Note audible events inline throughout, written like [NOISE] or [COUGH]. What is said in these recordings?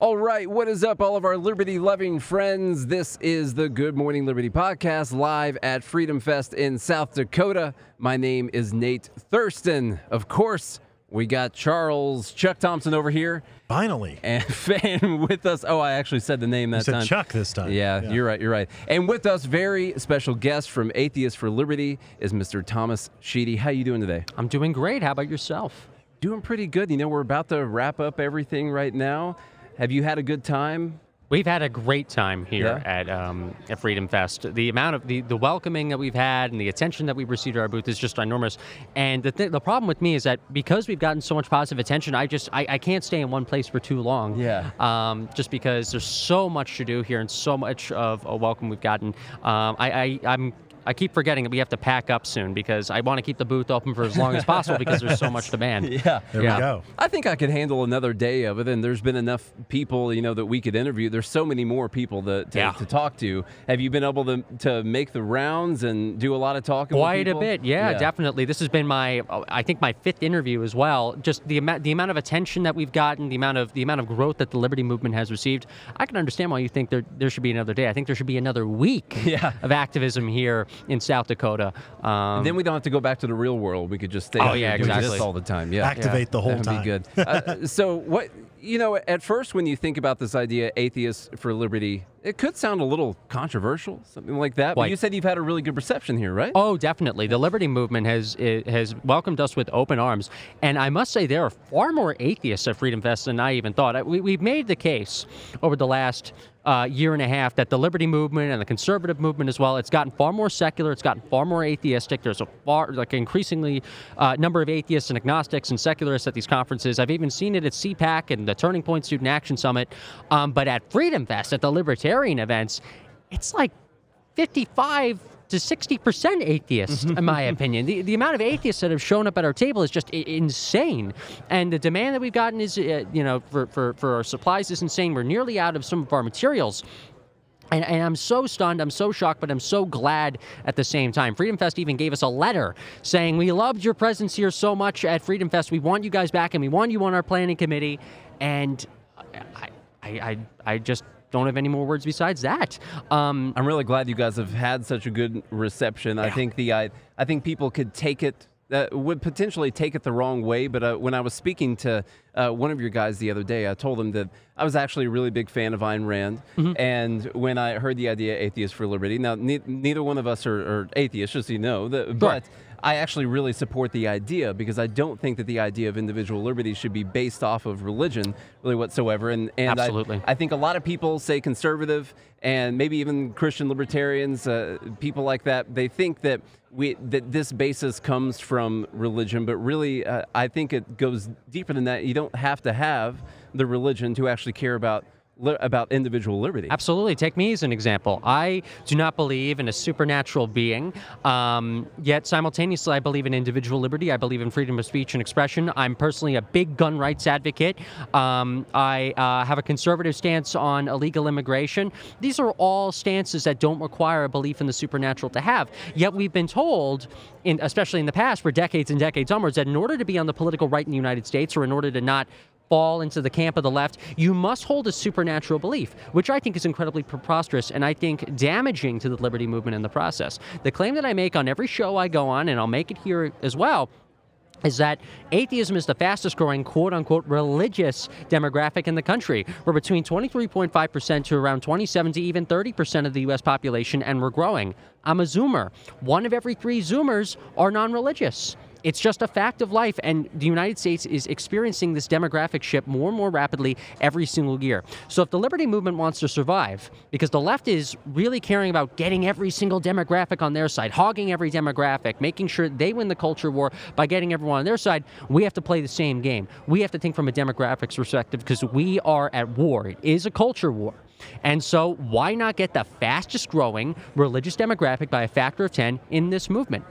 All right, what is up, all of our liberty loving friends? This is the Good Morning Liberty podcast live at Freedom Fest in South Dakota. My name is Nate Thurston. Of course, we got Charles Chuck Thompson over here Finally. and [LAUGHS] fan with us. Oh, I actually said the name that You said time. Chuck this time. Yeah, you're right. You're right. And with us, very special guest from Atheists for Liberty is Mr. Thomas Sheedy. How you doing today? I'm doing great. How about yourself? Doing pretty good. You know, we're about to wrap up everything right now. Have you had a good time? We've had a great time here Yeah? at um, at Freedom Fest. The amount of the, the welcoming that we've had and the attention that we've received at our booth is just enormous. And the th- the problem with me is that because we've gotten so much positive attention, I just I, I can't stay in one place for too long. Yeah. Um, just because there's so much to do here and so much of a welcome we've gotten. Um, I, I I'm. I keep forgetting that we have to pack up soon because I want to keep the booth open for as long as possible because there's so [LAUGHS] much demand. Yeah. There Yeah. we go. I think I could handle another day of it, and there's been enough people, you know, that we could interview. There's so many more people to, to, Yeah. to talk to. Have you been able to, to make the rounds and do a lot of talking? with Quite a bit, yeah, definitely. This has been my, uh, I think, my fifth interview as well. Just the amount, the amount of attention that we've gotten, the amount of the amount of growth that the Liberty Movement has received. I can understand why you think there there should be another day. I think there should be another week [LAUGHS] Yeah. of activism here in South Dakota. Um, And then we don't have to go back to the real world. We could just stay Oh, yeah, doing this exactly. all the time. Yeah. Activate the whole That'd time. be good. uh, so what you know, at first when you think about this idea, atheists for liberty, it could sound a little controversial, something like that. But you said you've had a really good reception here, right? Oh, definitely. The Liberty Movement has has welcomed us with open arms, and I must say there are far more atheists at Freedom Fest than I even thought. We, we've made the case over the last uh, year and a half that the Liberty Movement and the conservative movement as well, it's gotten far more secular. It's gotten far more atheistic. There's a far like increasingly uh, number of atheists and agnostics and secularists at these conferences. I've even seen it at CPAC and the Turning Point Student Action Summit, um, but at Freedom Fest at the libertarian events, it's like 55 to 60% atheists, in my [LAUGHS] opinion. The, the amount of atheists that have shown up at our table is just I- insane. And the demand that we've gotten is, uh, you know, for, for, for our supplies is insane. We're nearly out of some of our materials. And, and I'm so stunned, I'm so shocked, but I'm so glad at the same time. Freedom Fest even gave us a letter saying, We loved your presence here so much at Freedom Fest. We want you guys back and we want you on our planning committee. And I, I, I, I just don't have any more words besides that. Um, I'm really glad you guys have had such a good reception. I think the I, I think people could take it uh, would potentially take it the wrong way. But uh, when I was speaking to uh, one of your guys the other day, I told him that I was actually a really big fan of Ayn Rand. And when I heard the idea Atheists for Liberty, now ne- neither one of us are, are atheists, just so you know, the, but. I actually really support the idea because I don't think that the idea of individual liberty should be based off of religion, really whatsoever. And and I- I think a lot of people say conservative and maybe even Christian libertarians, uh, people like that, they think that we that this basis comes from religion, but really, uh, I think it goes deeper than that. You don't have to have the religion to actually care about li- about individual liberty. Absolutely. Take me as an example. I do not believe in a supernatural being, um, yet simultaneously, I believe in individual liberty. I believe in freedom of speech and expression. I'm personally a big gun rights advocate. Um, I uh, have a conservative stance on illegal immigration. These are all stances that don't require a belief in the supernatural to have. Yet we've been told, in, especially in the past, for decades and decades onwards, that in order to be on the political right in the United States, or in order to not fall into the camp of the left, you must hold a supernatural belief, which I think is incredibly preposterous and I think damaging to the liberty movement in the process. The claim that I make on every show I go on, and I'll make it here as well, is that atheism is the fastest growing quote unquote religious demographic in the country. We're between 23.5% to around 27 to even 30% of the US population, and we're growing. I'm a Zoomer. One of every three Zoomers are non religious. It's just a fact of life, and the United States is experiencing this demographic shift more and more rapidly every single year. So, if the liberty movement wants to survive, because the left is really caring about getting every single demographic on their side, hogging every demographic, making sure they win the culture war by getting everyone on their side, we have to play the same game. We have to think from a demographics perspective because we are at war. It is a culture war. And so, why not get the fastest growing religious demographic by a factor of 10 in this movement?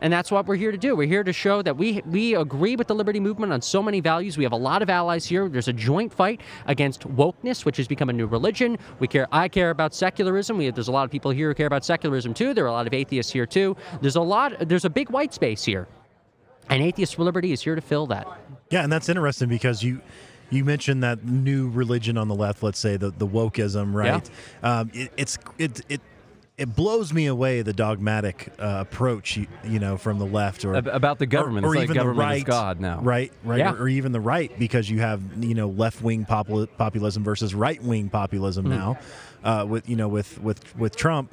And that's what we're here to do. We're here to show that we we agree with the liberty movement on so many values. We have a lot of allies here. There's a joint fight against wokeness, which has become a new religion. We care. I care about secularism. We, there's a lot of people here who care about secularism too. There are a lot of atheists here too. There's a lot. There's a big white space here, and Atheists for Liberty is here to fill that. Yeah, and that's interesting because you You mentioned that new religion on the left. Let's say the the wokeism, right? Um, it, it's it it. It blows me away the dogmatic uh, approach, you, you know, from the left or about the government. or, or It's like even government the is right, God now. right? Right, Yeah. or, or even the right, because you have you know left wing popul- populism versus right wing populism Hmm. now, uh, with you know with with with Trump.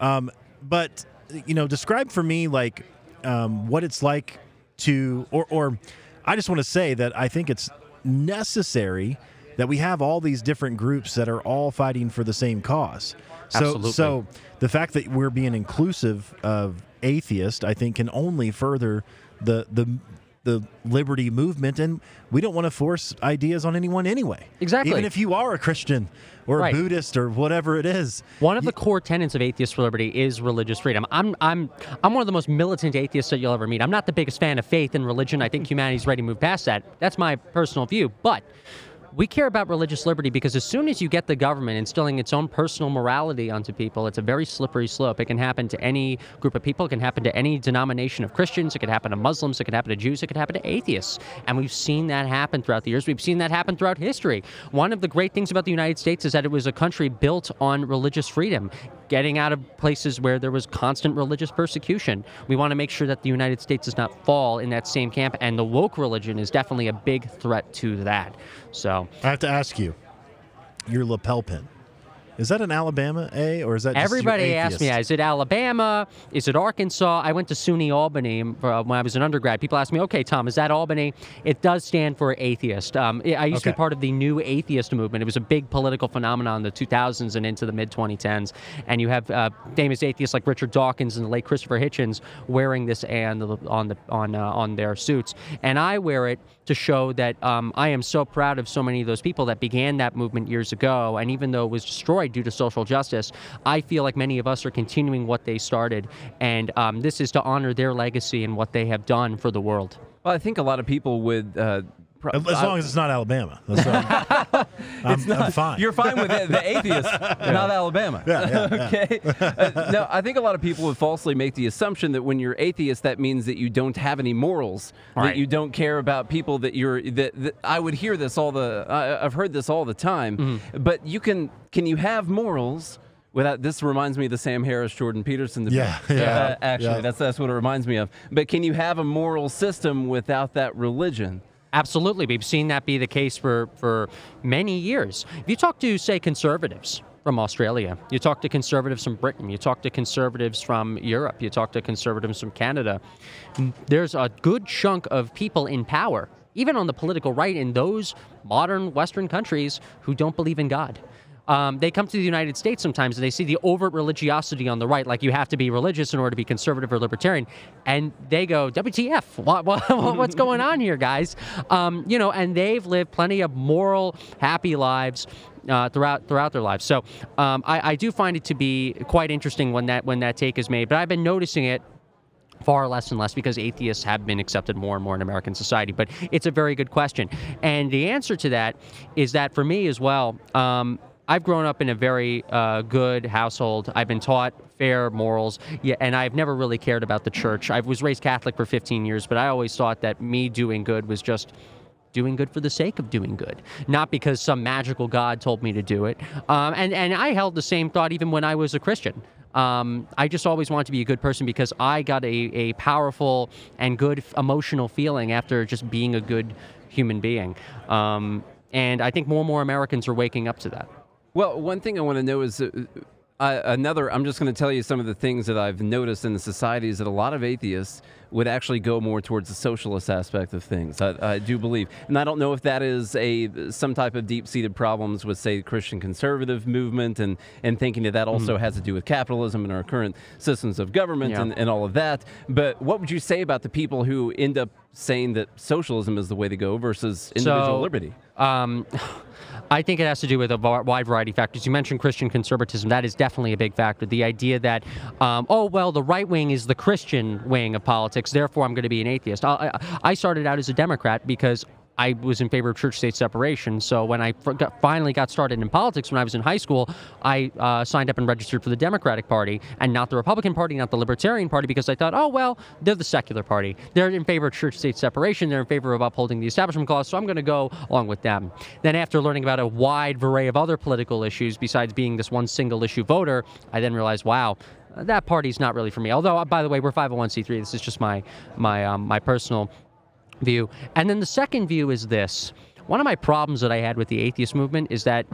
Um, but you know, describe for me like um, what it's like to, or or I just want to say that I think it's necessary that we have all these different groups that are all fighting for the same cause. So, Absolutely. so the fact that we're being inclusive of atheist, I think, can only further the the the liberty movement, and we don't want to force ideas on anyone anyway. Exactly. Even if you are a Christian or Right. a Buddhist or whatever it is. One of the core tenets of atheist for liberty is religious freedom. I'm I'm I'm one of the most militant atheists that you'll ever meet. I'm not the biggest fan of faith and religion. I think [LAUGHS] humanity's ready to move past that. That's my personal view. But we care about religious liberty because as soon as you get the government instilling its own personal morality onto people, it's a very slippery slope. It can happen to any group of people. It can happen to any denomination of Christians. It could happen to Muslims. It could happen to Jews. It could happen to atheists. And we've seen that happen throughout the years. We've seen that happen throughout history. One of the great things about the United States is that it was a country built on religious freedom, getting out of places where there was constant religious persecution. We want to make sure that the United States does not fall in that same camp. And the woke religion is definitely a big threat to that. So. I have to ask you, your lapel pin. Is that an Alabama A or is that Everybody asks me, is it Alabama? Is it Arkansas? I went to SUNY Albany uh, when I was an undergrad. People ask me, okay, Tom, is that Albany? It does stand for atheist. Um, I used to be part of the new atheist movement. It was a big political phenomenon in the 2000s and into the mid 2010s. And you have uh, famous atheists like Richard Dawkins and the late Christopher Hitchens wearing this A on the on the on uh, on their suits, and I wear it to show that um, I am so proud of so many of those people that began that movement years ago. And even though it was destroyed due to social justice, I feel like many of us are continuing what they started. And um, this is to honor their legacy and what they have done for the world. Well, I think a lot of people would. Uh, pro- As long as it's not Alabama. That's I'm, [LAUGHS] I'm, I'm fine. You're fine with the, [LAUGHS] the atheist, not Alabama. Yeah, yeah, yeah. okay. Uh, no, I think a lot of people would falsely make the assumption that when you're atheist, that means that you don't have any morals, that you don't care about people. That you're. That, that I would hear this all the. I I've heard this all the time. Mm-hmm. But you can. Can you have morals? Without this reminds me of the Sam Harris Jordan Peterson debate. Yeah, yeah, Uh, actually, yeah. that's that's what it reminds me of. But can you have a moral system without that religion? Absolutely. We've seen that be the case for, for many years. If you talk to, say, conservatives from Australia, you talk to conservatives from Britain, you talk to conservatives from Europe, you talk to conservatives from Canada, there's a good chunk of people in power, even on the political right in those modern Western countries, who don't believe in God. Um, they come to the United States sometimes and they see the overt religiosity on the right, like you have to be religious in order to be conservative or libertarian, and they go, "WTF? What, [LAUGHS] what, what's going on here, guys?" Um, you know, and they've lived plenty of moral, happy lives uh, throughout throughout their lives. So um, I, I do find it to be quite interesting when that when that take is made. But I've been noticing it far less and less because atheists have been accepted more and more in American society. But it's a very good question. And the answer to that is that for me as well, um, I've grown up in a very uh, good household. I've been taught fair morals, yeah, and I've never really cared about the church. I was raised Catholic for 15 years, but I always thought that me doing good was just doing good for the sake of doing good, not because some magical God told me to do it. Um, and and I held the same thought even when I was a Christian. Um, I just always wanted to be a good person because I got a, a powerful and good emotional feeling after just being a good human being. Um, and I think more and more Americans are waking up to that. Well, one thing I want to know is uh, uh, another. I'm just going to tell you some of the things that I've noticed in the society is that a lot of atheists would actually go more towards the socialist aspect of things. I, I do believe, and I don't know if that is a some type of deep-seated problems with, say, the Christian conservative movement, and and thinking that that also has to do with capitalism and our current systems of government Yeah. and, and all of that. But what would you say about the people who end up saying that socialism is the way to go versus individual So, liberty? Um, [LAUGHS] I think it has to do with a wide variety of factors. You mentioned Christian conservatism. That is definitely a big factor. The idea that, um, oh, well, the right wing is the Christian wing of politics, therefore I'm going to be an atheist. I, I I started out as a Democrat because I was in favor of church-state separation. So when I got, finally got started in politics when I was in high school, I uh, signed up and registered for the Democratic Party and not the Republican Party, not the Libertarian Party, because I thought, oh well, they're the secular party. They're in favor of church-state separation. They're in favor of upholding the Establishment Clause. So I'm going to go along with them. Then after learning about a wide array of other political issues besides being this one single issue voter, I then realized, wow, that party's not really for me. Although, uh, by the way, we're 501c3. This is just my my um, my personal view. And then the second view is this. One of my problems that I had with the atheist movement is that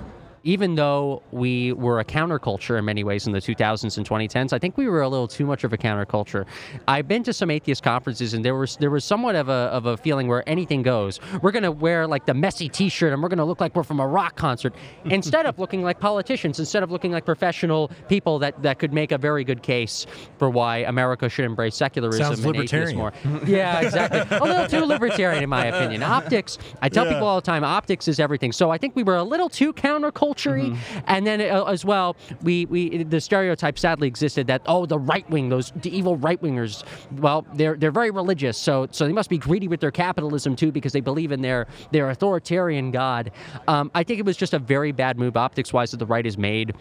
even though we were a counterculture in many ways in the 2000s and 2010s, I think we were a little too much of a counterculture. I've been to some atheist conferences, and there was there was somewhat of a of a feeling where anything goes. We're gonna wear like the messy T-shirt, and we're gonna look like we're from a rock concert, [LAUGHS] instead of looking like politicians, instead of looking like professional people that that could make a very good case for why America should embrace secularism Sounds and atheism libertarian. more. [LAUGHS] yeah, exactly. A little too libertarian, in my opinion. Optics. I tell Yeah. people all the time, optics is everything. So I think we were a little too counterculture and then uh, as well, we, we the stereotype sadly existed that oh the right wing, those the evil right wingers, well they're they're very religious, so so they must be greedy with their capitalism too because they believe in their their authoritarian god. Um, I think it was just a very bad move optics wise that the right has made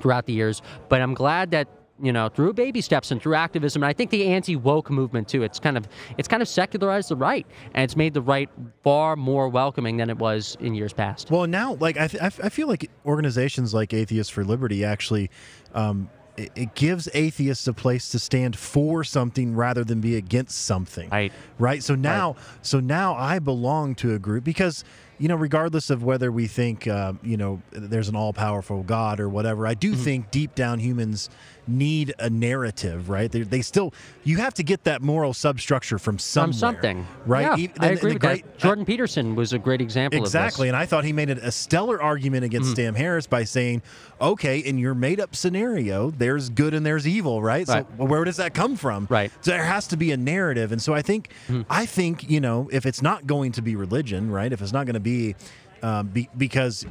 throughout the years. But I'm glad that you know through baby steps and through activism, and I think the anti-woke movement too. It's kind of it's kind of secularized the right, and it's made the right far more welcoming than it was in years past. Well, now, like I, th- I f- I feel like organizations like Atheists for Liberty actually, um, it, it gives atheists a place to stand for something rather than be against something. Right. Right. So now, so now I belong to a group because you know, regardless of whether we think uh, you know there's an all-powerful God or whatever, I do Mm-hmm. think deep down humans need a narrative. Right. They, they still you have to get that moral substructure from somewhere. From something, Right. Yeah, Even- I agree with the that. great- Jordan Peterson was a great example Exactly, and I thought he made a, a stellar argument against Mm-hmm. Sam Harris by saying, "Okay, in your made-up scenario, there's good and there's evil, right? Right. So where does that come from? Right. So there has to be a narrative, and so I think, Mm-hmm. I think you know, if it's not going to be religion, right? If it's not going to be um, be, because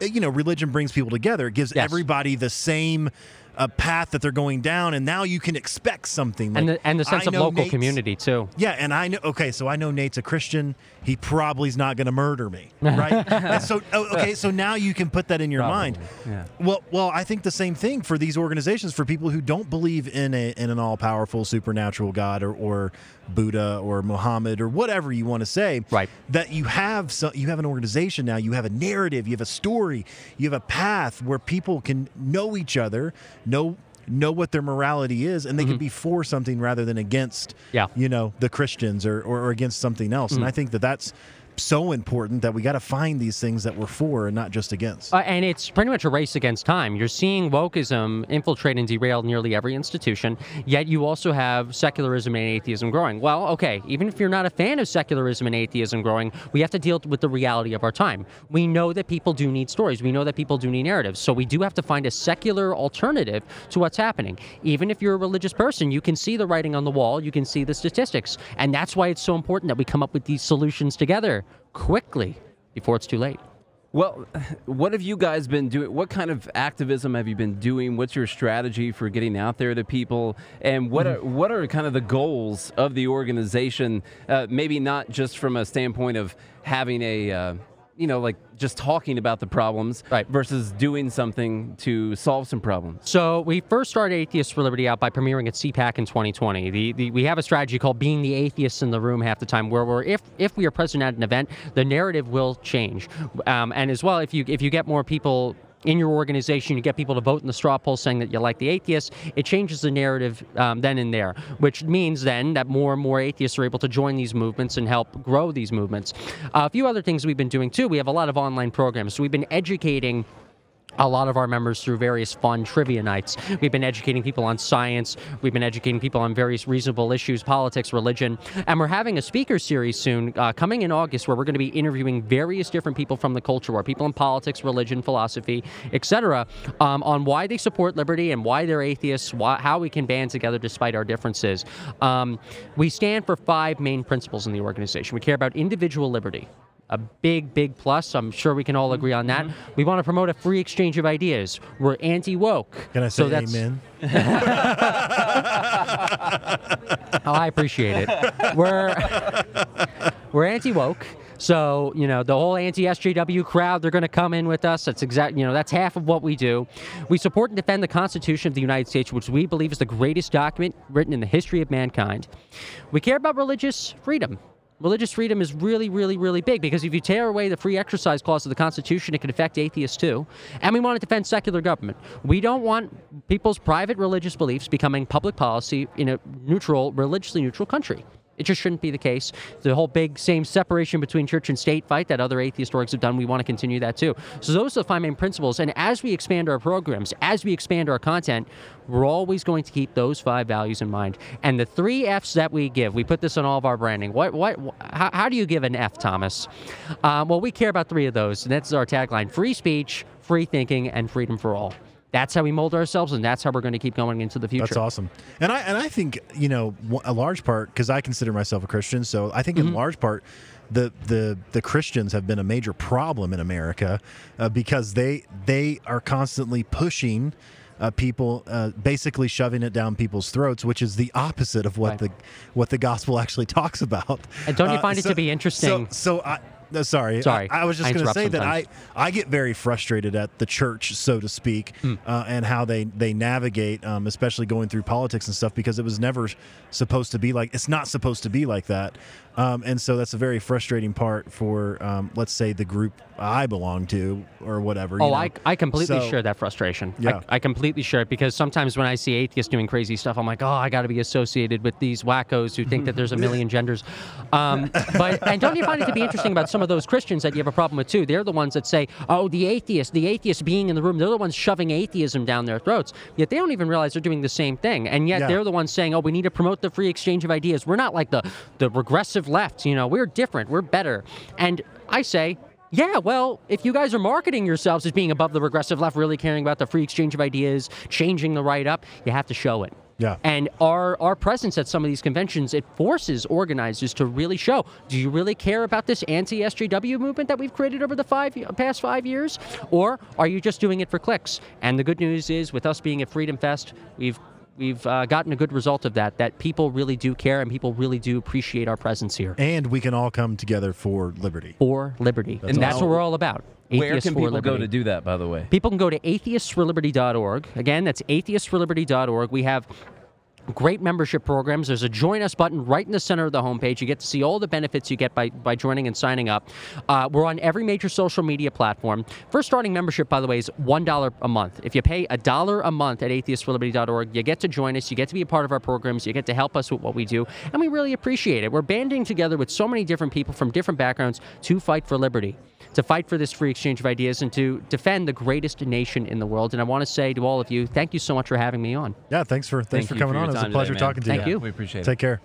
you know religion brings people together. It gives Yes. everybody the same uh, path that they're going down, and now you can expect something. this, and the and the sense I of local Nate's- community too. yeah, and I know. Okay, so I know Nate's a Christian. He probably is not going to murder me, right? [LAUGHS] so, oh, okay, so now you can put that in your mind. yeah. Well, well, I think the same thing for these organizations for people who don't believe in a in an all powerful supernatural God or, or Buddha or Muhammad or whatever you want to say. Right. That you have so you have an organization now. You have a narrative. You have a story. You have a path where people can know each other, know know what their morality is, and they can be for something rather than against. Mm-hmm. Yeah. Mm. You know the Christians or or, or against something else. And I think that that's so important that we got to find these things that we're for and not just against. Uh, and it's pretty much a race against time. You're seeing wokeism infiltrate and derail nearly every institution, yet you also have secularism and atheism growing. Well, okay, even if you're not a fan of secularism and atheism growing, we have to deal with the reality of our time. We know that people do need stories, we know that people do need narratives, so we do have to find a secular alternative to what's happening. Even if you're a religious person, you can see the writing on the wall, you can see the statistics, and that's why it's so important that we come up with these solutions together quickly before it's too late. Well, [LAUGHS] what have you guys been doing? What kind of activism have you been doing? What's your strategy for getting out there to people? And what Mm-hmm. are what are kind of the goals of the organization? Uh, maybe not just from a standpoint of having a, uh, you know, like just talking about the problems, Right. versus doing something to solve some problems. So we first started Atheists for Liberty out by premiering at CPAC in 2020. The, the, we have a strategy called being the atheists in the room half the time, where we're if if we are present at an event, the narrative will change. Um, and as well, if you if you get more people in your organization, you get people to vote in the straw poll saying that you like the atheists, it changes the narrative um, then and there, which means then that more and more atheists are able to join these movements and help grow these movements. Uh, a few other things we've been doing too. We have a lot of online programs. So we've been educating a lot of our members through various fun trivia nights. We've been educating people on science. We've been educating people on various reasonable issues, politics, religion. And we're having a speaker series soon uh, coming in August where we're going to be interviewing various different people from the culture war, people in politics, religion, philosophy, etc., um, on why they support liberty and why they're atheists, why, how we can band together despite our differences. Um, we stand for five main principles in the organization. We care about individual liberty a big, big plus. I'm sure we can all agree on that. Mm-hmm. We want to promote a free exchange of ideas. We're anti woke. Can I say so that's, amen? [LAUGHS] Oh, I appreciate it. We're [LAUGHS] we're anti woke. So, you know, the whole anti-SJW crowd, they're going to come in with us. That's exactly you know, that's half of what we do. We support and defend the Constitution of the United States, which we believe is the greatest document written in the history of mankind. We care about religious freedom. Religious freedom is really, really, really big because if you tear away the free exercise clause of the Constitution, it can affect atheists too. And we want to defend secular government. We don't want people's private religious beliefs becoming public policy in a neutral, religiously neutral country. It just shouldn't be the case. The whole big same separation between church and state fight that other atheist orgs have done, we want to continue that too. So those are the five main principles. And as we expand our programs, as we expand our content, we're always going to keep those five values in mind. And the three F's that we give, we put this on all of our branding. What, what, how, how do you give an F, Thomas? Um, well, we care about three of those, and that's our tagline: free speech, free thinking, and freedom for all that's how we mold ourselves, and that's how we're going to keep going into the future. That's awesome. And I and I think you know a large part because I consider myself a Christian, so I think Mm-hmm. in large part. The, the the Christians have been a major problem in America uh, because they they are constantly pushing uh, people uh, basically shoving it down people's throats, which is the opposite of what Right. the what the gospel [LAUGHS] actually talks about. And don't you Uh, find it to be interesting- So, so I. no, sorry, Sorry. I, I was just going to say that I. I get very frustrated at the church, so to speak, Hmm. uh, and how they they navigate, um, especially going through politics and stuff, because it was never supposed to be like it's not supposed to be like that, um, and so that's a very frustrating part for, um, let's say, the group I belong to or whatever. you Oh, know. I, I completely So- share that frustration. Yeah. I, I completely share it because sometimes when I see atheists doing crazy stuff, I'm like, oh, I got to be associated with these wackos who think that there's a million genders. Um, [LAUGHS] but and don't you find it to be interesting about some of those Christians that you have a problem with too? They're the ones that say, oh, the atheist, the atheist being in the room, they're the ones shoving atheism down their throats. Yet they don't even realize they're doing the same thing. And yet Yeah. they're the ones saying, oh, we need to promote the free exchange of ideas. We're not like the the regressive left. You know, we're different. We're better. And I say. Yeah, well, if you guys are marketing yourselves as being above the regressive left, really caring about the free exchange of ideas, changing the right up, you have to show it. Yeah. And our our presence at some of these conventions, it forces organizers to really show. Do you really care about this anti-SJW movement that we've created over the five past five years, or are you just doing it for clicks? And the good news is, with us being at Freedom Fest, we've we've uh, gotten a good result of that. That people really do care, and people really do appreciate our presence here and we can all come together for liberty. for liberty, and that's what we're all about. Where Atheists can for people go to do that, by the way? People can go to atheistsforliberty.org. Again, that's atheistsforliberty.org. We have great membership programs. There's a join us button right in the center of the homepage. You get to see all the benefits you get by, by joining and signing up. Uh, we're on every major social media platform. First starting membership, by the way, is $1 a month. If you pay a dollar a month at atheistforliberty.org, you get to join us, you get to be a part of our programs, you get to help us with what we do, and we really appreciate it. We're banding together with so many different people from different backgrounds to fight for liberty to fight for this free exchange of ideas and to defend the greatest nation in the world. And I want to say to all of you, thank you so much for having me on. Yeah, thanks for thanks Thank for coming for on. It was a time pleasure today, talking to Thank you. Thank you. We appreciate it. Take care.